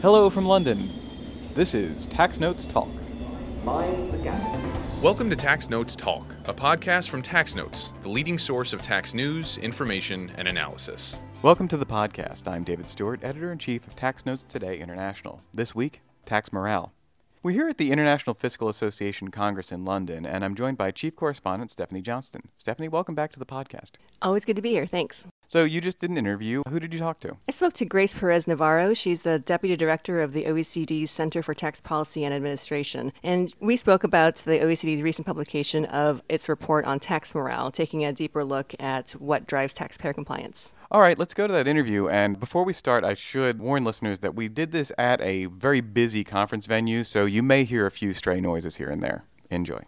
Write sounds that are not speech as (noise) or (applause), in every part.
Hello from London. This is Tax Notes Talk. Mind the gap. Welcome to Tax Notes Talk, a podcast from Tax Notes, the leading source of tax news, information, and analysis. Welcome to the podcast. I'm David Stewart, editor in chief of Tax Notes Today International. This week, tax morale. We're here at the International Fiscal Association Congress in London, and I'm joined by Chief Correspondent Stephanie Johnston. Stephanie, welcome back to the podcast. Always good to be here. Thanks. So, you just did an interview. Who did you talk to? I spoke to Grace Perez Navarro. She's the Deputy Director of the OECD's Center for Tax Policy and Administration. And we spoke about the OECD's recent publication of its report on tax morale, taking a deeper look at what drives taxpayer compliance. All right, let's go to that interview. And before we start, I should warn listeners that we did this at a very busy conference venue, so you may hear a few stray noises here and there. Enjoy.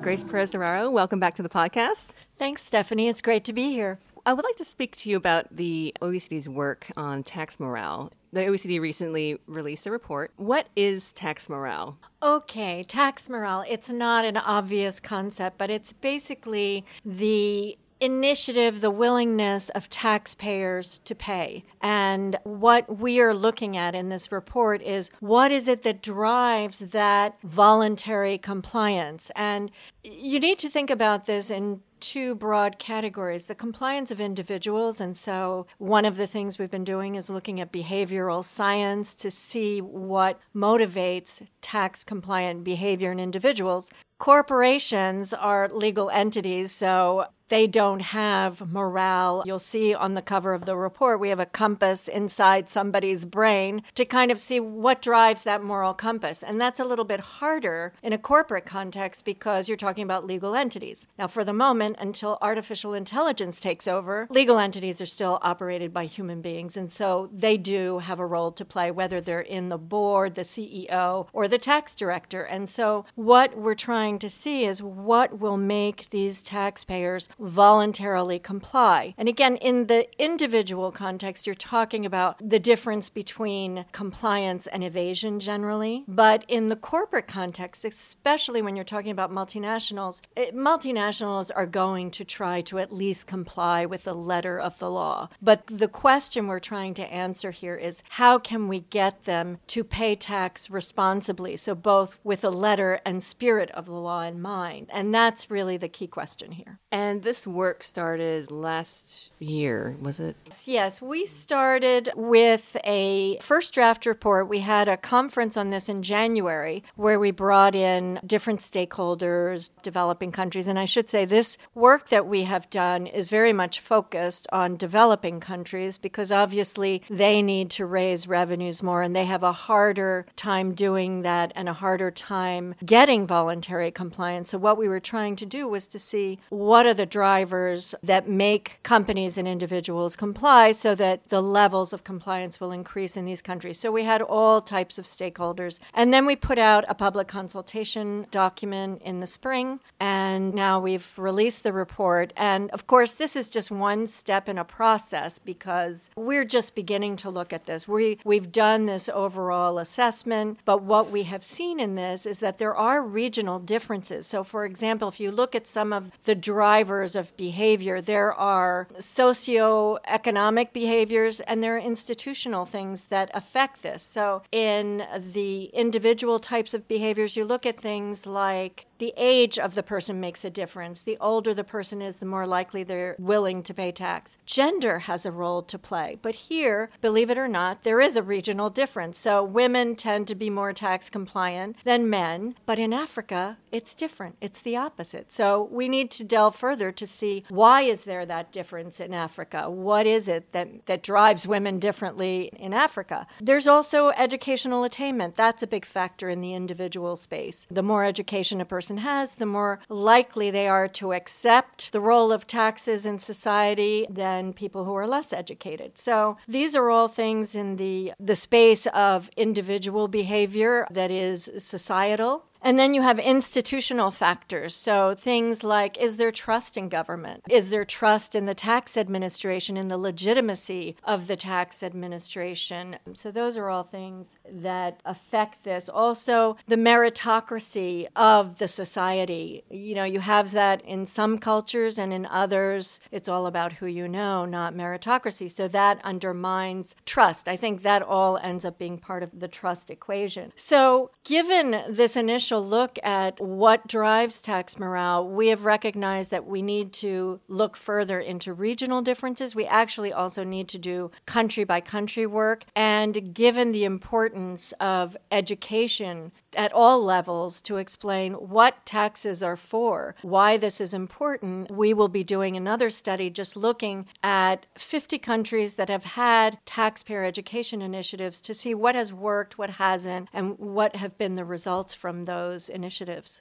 Grace Perez Navarro, welcome back to the podcast. Thanks, Stephanie. It's great to be here. I would like to speak to you about the OECD's work on tax morale. The OECD recently released a report. What is tax morale? Okay, tax morale. It's not an obvious concept, but it's basically the initiative, the willingness of taxpayers to pay. And what we are looking at in this report is what is it that drives that voluntary compliance? And you need to think about this in two broad categories the compliance of individuals. And so, one of the things we've been doing is looking at behavioral science to see what motivates tax compliant behavior in individuals. Corporations are legal entities, so they don't have morale. You'll see on the cover of the report, we have a compass inside somebody's brain to kind of see what drives that moral compass. And that's a little bit harder in a corporate context because you're talking about legal entities. Now, for the moment, until artificial intelligence takes over, legal entities are still operated by human beings. And so they do have a role to play, whether they're in the board, the CEO, or the tax director. And so what we're trying to see is what will make these taxpayers voluntarily comply. And again, in the individual context, you're talking about the difference between compliance and evasion generally. But in the corporate context, especially when you're talking about multinationals, it, multinationals are going to try to at least comply with the letter of the law. But the question we're trying to answer here is how can we get them to pay tax responsibly? So, both with the letter and spirit of the law in mind. And that's really the key question here. And work started last year, was it? Yes, we started with a first draft report. We had a conference on this in January where we brought in different stakeholders, developing countries. And I should say, this work that we have done is very much focused on developing countries because obviously they need to raise revenues more and they have a harder time doing that and a harder time getting voluntary compliance. So, what we were trying to do was to see what are the drivers that make companies and individuals comply so that the levels of compliance will increase in these countries. So we had all types of stakeholders. And then we put out a public consultation document in the spring. And now we've released the report. And of course, this is just one step in a process because we're just beginning to look at this. We, we've done this overall assessment, but what we have seen in this is that there are regional differences. So, for example, if you look at some of the drivers of behavior, there are socioeconomic behaviors and there are institutional things that affect this. So, in the individual types of behaviors, you look at things like the age of the person makes a difference. The older the person is, the more likely they're willing to pay tax. Gender has a role to play. But here, believe it or not, there is a regional difference. So women tend to be more tax compliant than men. But in Africa, it's different. It's the opposite. So we need to delve further to see why is there that difference in Africa? What is it that, that drives women differently in Africa? There's also educational attainment. That's a big factor in the individual space. The more education a person has, the more likely they are to accept the role of taxes in society than people who are less educated. So these are all things in the, the space of individual behavior that is societal And then you have institutional factors. So things like is there trust in government? Is there trust in the tax administration, in the legitimacy of the tax administration? So those are all things that affect this. Also, the meritocracy of the society. You know, you have that in some cultures and in others, it's all about who you know, not meritocracy. So that undermines trust. I think that all ends up being part of the trust equation. So, given this initial look at what drives tax morale, we have recognized that we need to look further into regional differences. We actually also need to do country by country work. And given the importance of education at all levels to explain what taxes are for, why this is important. We will be doing another study just looking at 50 countries that have had taxpayer education initiatives to see what has worked, what hasn't, and what have been the results from those initiatives.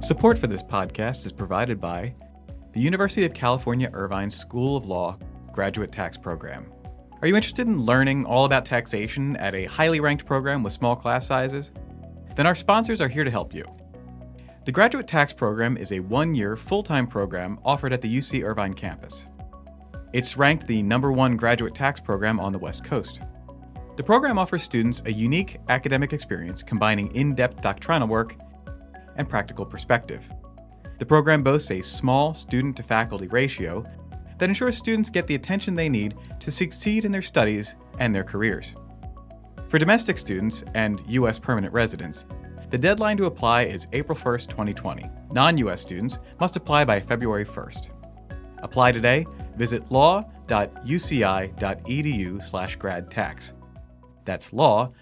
Support for this podcast is provided by the University of California Irvine School of Law Graduate Tax Program. Are you interested in learning all about taxation at a highly ranked program with small class sizes? Then our sponsors are here to help you. The Graduate Tax Program is a one year, full time program offered at the UC Irvine campus. It's ranked the number one graduate tax program on the West Coast. The program offers students a unique academic experience combining in depth doctrinal work and practical perspective. The program boasts a small student to faculty ratio that ensures students get the attention they need to succeed in their studies and their careers. For domestic students and U.S. permanent residents, the deadline to apply is April 1, 2020. Non US students must apply by February 1st. Apply today. Visit law.uci.edu slash grad tax. That's law.uci.edu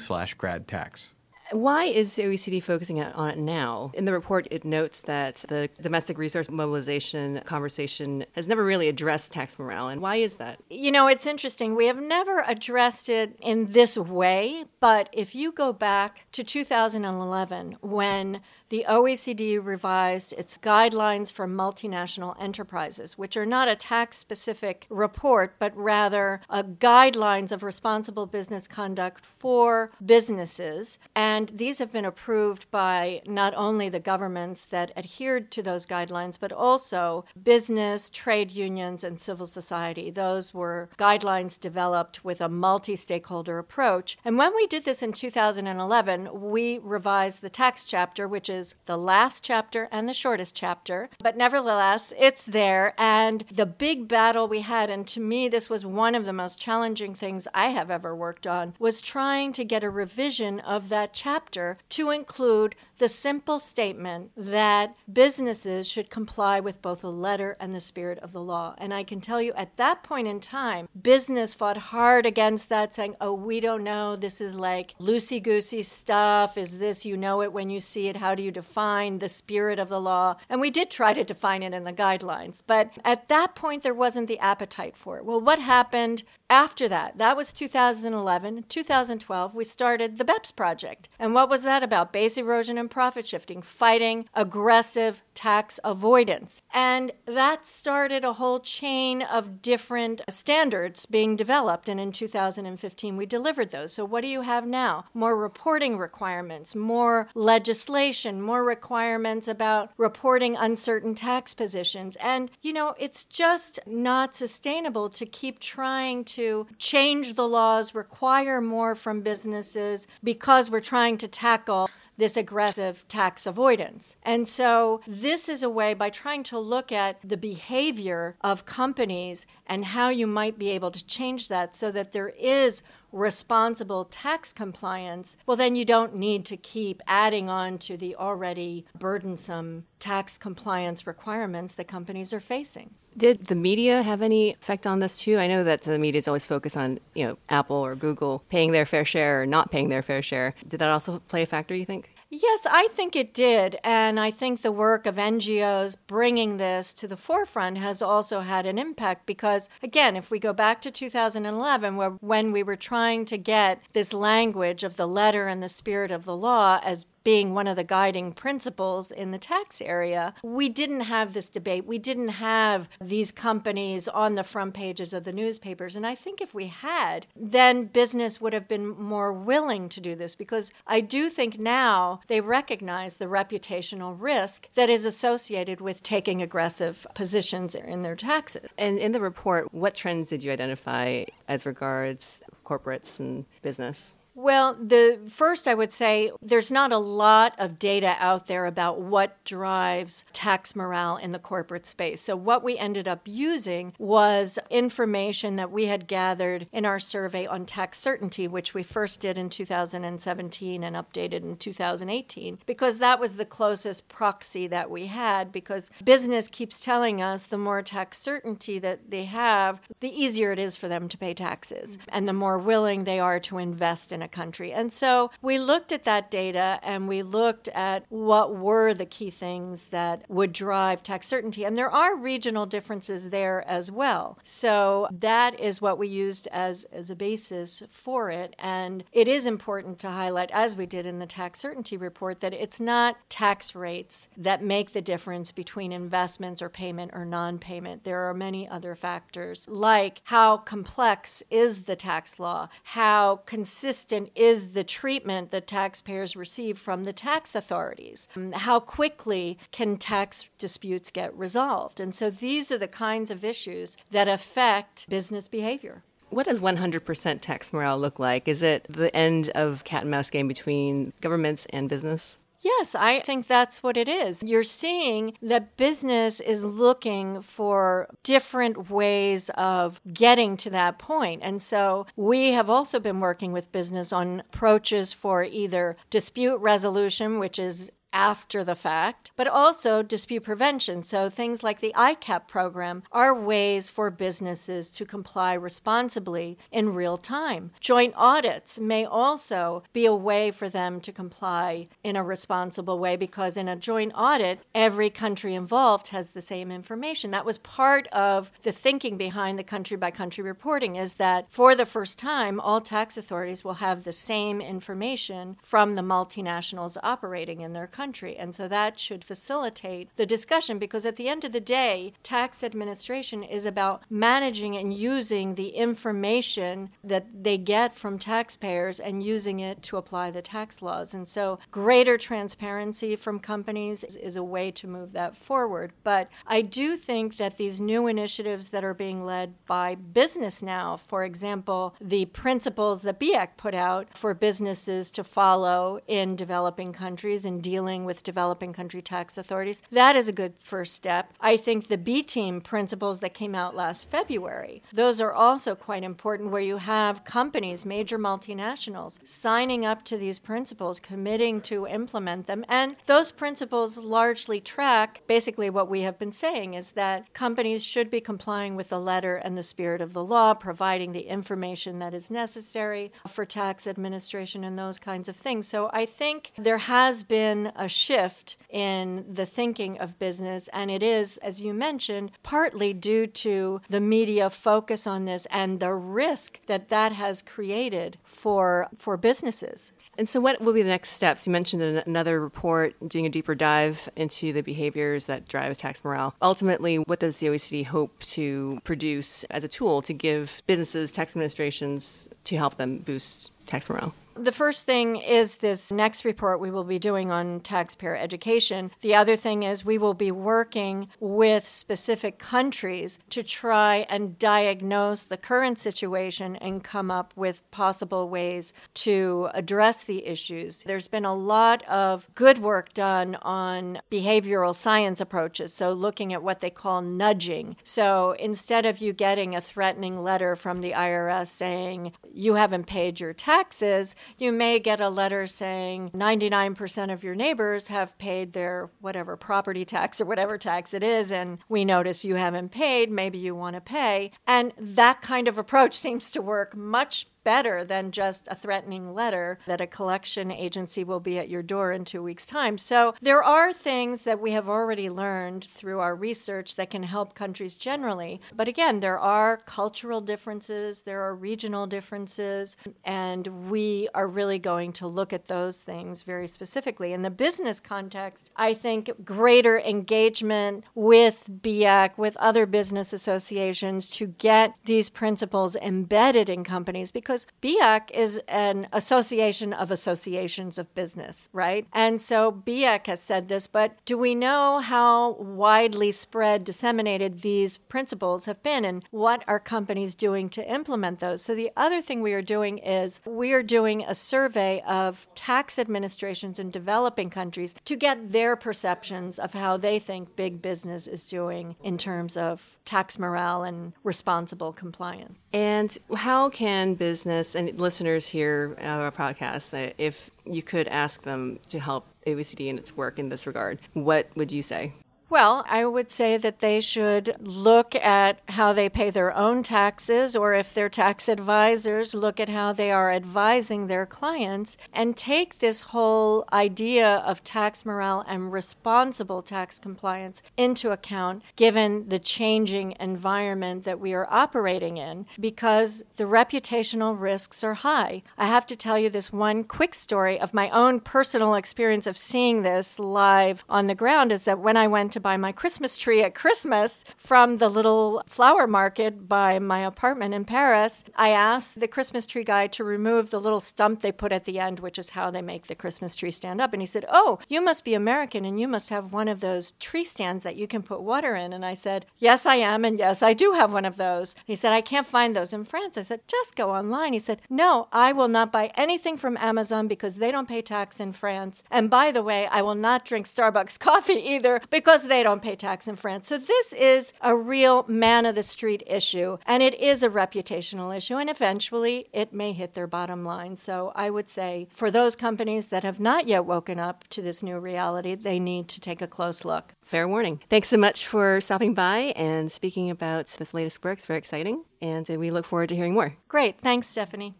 slash grad tax. Why is the OECD focusing on it now? In the report, it notes that the domestic resource mobilization conversation has never really addressed tax morale. And why is that? You know, it's interesting. We have never addressed it in this way, but if you go back to 2011, when the OECD revised its guidelines for multinational enterprises, which are not a tax specific report, but rather uh, guidelines of responsible business conduct for businesses. And these have been approved by not only the governments that adhered to those guidelines, but also business, trade unions, and civil society. Those were guidelines developed with a multi stakeholder approach. And when we did this in 2011, we revised the tax chapter, which is is the last chapter and the shortest chapter, but nevertheless, it's there. And the big battle we had, and to me, this was one of the most challenging things I have ever worked on, was trying to get a revision of that chapter to include the simple statement that businesses should comply with both the letter and the spirit of the law. And I can tell you at that point in time, business fought hard against that, saying, oh, we don't know. This is like loosey goosey stuff. Is this, you know it when you see it? How do you define the spirit of the law? And we did try to define it in the guidelines. But at that point, there wasn't the appetite for it. Well, what happened after that? That was 2011. 2012, we started the BEPS project. And what was that about? Base erosion and profit shifting, fighting aggressive tax avoidance. And that started a whole chain of different standards being developed. And in 2015, we delivered those. So, what do you have now? More reporting requirements, more legislation, more requirements about reporting uncertain tax positions. And, you know, it's just not sustainable to keep trying to change the laws, require more from businesses because we're trying to tackle this aggressive tax avoidance. And so, this is a way by trying to look at the behavior of companies and how you might be able to change that so that there is responsible tax compliance, well, then you don't need to keep adding on to the already burdensome tax compliance requirements that companies are facing. Did the media have any effect on this too? I know that the media is always focused on, you know, Apple or Google paying their fair share or not paying their fair share. Did that also play a factor, you think? Yes, I think it did. And I think the work of NGOs bringing this to the forefront has also had an impact because, again, if we go back to 2011, where, when we were trying to get this language of the letter and the spirit of the law as being one of the guiding principles in the tax area, we didn't have this debate. We didn't have these companies on the front pages of the newspapers. And I think if we had, then business would have been more willing to do this because I do think now they recognize the reputational risk that is associated with taking aggressive positions in their taxes. And in the report, what trends did you identify as regards corporates and business? Well, the first I would say there's not a lot of data out there about what drives tax morale in the corporate space. So what we ended up using was information that we had gathered in our survey on tax certainty, which we first did in 2017 and updated in 2018, because that was the closest proxy that we had because business keeps telling us the more tax certainty that they have, the easier it is for them to pay taxes and the more willing they are to invest in country. And so we looked at that data and we looked at what were the key things that would drive tax certainty. And there are regional differences there as well. So that is what we used as, as a basis for it. And it is important to highlight, as we did in the tax certainty report, that it's not tax rates that make the difference between investments or payment or non payment. There are many other factors, like how complex is the tax law, how consistent is the treatment that taxpayers receive from the tax authorities? Um, how quickly can tax disputes get resolved? And so these are the kinds of issues that affect business behavior. What does 100% tax morale look like? Is it the end of cat and mouse game between governments and business? Yes, I think that's what it is. You're seeing that business is looking for different ways of getting to that point. And so we have also been working with business on approaches for either dispute resolution, which is after the fact, but also dispute prevention. So things like the ICAP program are ways for businesses to comply responsibly in real time. Joint audits may also be a way for them to comply in a responsible way because in a joint audit, every country involved has the same information. That was part of the thinking behind the country by country reporting is that for the first time, all tax authorities will have the same information from the multinationals operating in their country country. And so that should facilitate the discussion because at the end of the day, tax administration is about managing and using the information that they get from taxpayers and using it to apply the tax laws. And so greater transparency from companies is, a way to move that forward. But I do think that these new initiatives that are being led by business now, for example, the principles that BIAC put out for businesses to follow in developing countries and dealing dealing with developing country tax authorities. That is a good first step. I think the B team principles that came out last February, those are also quite important where you have companies, major multinationals, signing up to these principles, committing to implement them. And those principles largely track basically what we have been saying is that companies should be complying with the letter and the spirit of the law, providing the information that is necessary for tax administration and those kinds of things. So I think there has been a shift in the thinking of business. And it is, as you mentioned, partly due to the media focus on this and the risk that that has created for, for businesses. And so, what will be the next steps? You mentioned in another report doing a deeper dive into the behaviors that drive tax morale. Ultimately, what does the OECD hope to produce as a tool to give businesses, tax administrations, to help them boost tax morale? The first thing is this next report we will be doing on taxpayer education. The other thing is we will be working with specific countries to try and diagnose the current situation and come up with possible ways to address the issues. There's been a lot of good work done on behavioral science approaches, so looking at what they call nudging. So instead of you getting a threatening letter from the IRS saying you haven't paid your taxes, you may get a letter saying 99% of your neighbors have paid their whatever property tax or whatever tax it is, and we notice you haven't paid. Maybe you want to pay. And that kind of approach (laughs) seems to work much better than just a threatening letter that a collection agency will be at your door in two weeks' time. So there are things that we have already learned through our research that can help countries generally. But again, there are cultural differences, there are regional differences, and we are really going to look at those things very specifically. In the business context, I think greater engagement with BIAC, with other business associations to get these principles embedded in companies because BIAC is an association of associations of business, right? And so BIAC has said this, but do we know how widely spread, disseminated these principles have been and what are companies doing to implement those? So the other thing we are doing is we are doing a survey of tax administrations in developing countries to get their perceptions of how they think big business is doing in terms of tax morale and responsible compliance. And how can business and listeners here of our podcast, if you could ask them to help OECD in its work in this regard, what would you say? Well, I would say that they should look at how they pay their own taxes, or if they're tax advisors, look at how they are advising their clients and take this whole idea of tax morale and responsible tax compliance into account given the changing environment that we are operating in because the reputational risks are high. I have to tell you this one quick story of my own personal experience of seeing this live on the ground is that when I went to buy my Christmas tree at Christmas from the little flower market by my apartment in Paris, I asked the Christmas tree guy to remove the little stump they put at the end, which is how they make the Christmas tree stand up. And he said, Oh, you must be American and you must have one of those tree stands that you can put water in. And I said, Yes, I am. And yes, I do have one of those. He said, I can't find those in France. I said, Just go online. He said, No, I will not buy anything from Amazon because they don't pay tax in France. And by the way, I will not drink Starbucks (laughs) coffee either because they don't pay tax in France. So this is a real man of the street issue, and it is a reputational issue, and eventually it may hit their bottom line. So I would say for those companies that have not yet woken up to this new reality, they need to take a close look. Fair warning. Thanks so much for stopping by and speaking about this latest work. It's very exciting, and we look forward to hearing more. Great. Thanks, Stephanie.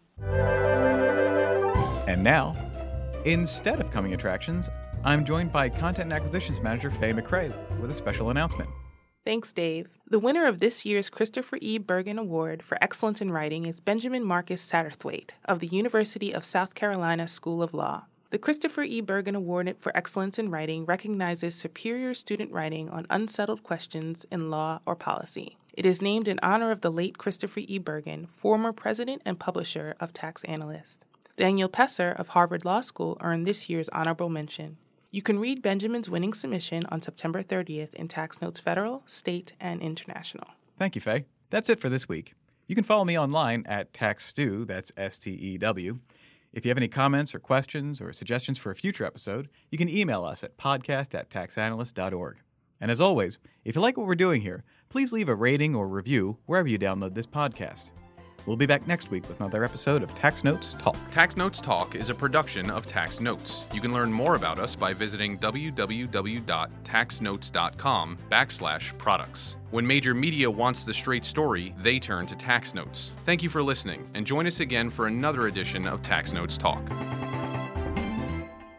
And now, instead of coming attractions, I'm joined by Content and Acquisitions Manager Faye McRae with a special announcement. Thanks, Dave. The winner of this year's Christopher E. Bergen Award for Excellence in Writing is Benjamin Marcus Satterthwaite of the University of South Carolina School of Law. The Christopher E. Bergen Award for Excellence in Writing recognizes superior student writing on unsettled questions in law or policy. It is named in honor of the late Christopher E. Bergen, former president and publisher of Tax Analyst. Daniel Pesser of Harvard Law School earned this year's honorable mention. You can read Benjamin's winning submission on September 30th in Tax Notes Federal, State, and International. Thank you, Faye. That's it for this week. You can follow me online at TaxStew, that's S T E W. If you have any comments or questions or suggestions for a future episode, you can email us at podcast at taxanalyst.org. And as always, if you like what we're doing here, please leave a rating or review wherever you download this podcast. We'll be back next week with another episode of Tax Notes Talk. Tax Notes Talk is a production of Tax Notes. You can learn more about us by visiting www.taxnotes.com backslash products. When major media wants the straight story, they turn to Tax Notes. Thank you for listening, and join us again for another edition of Tax Notes Talk.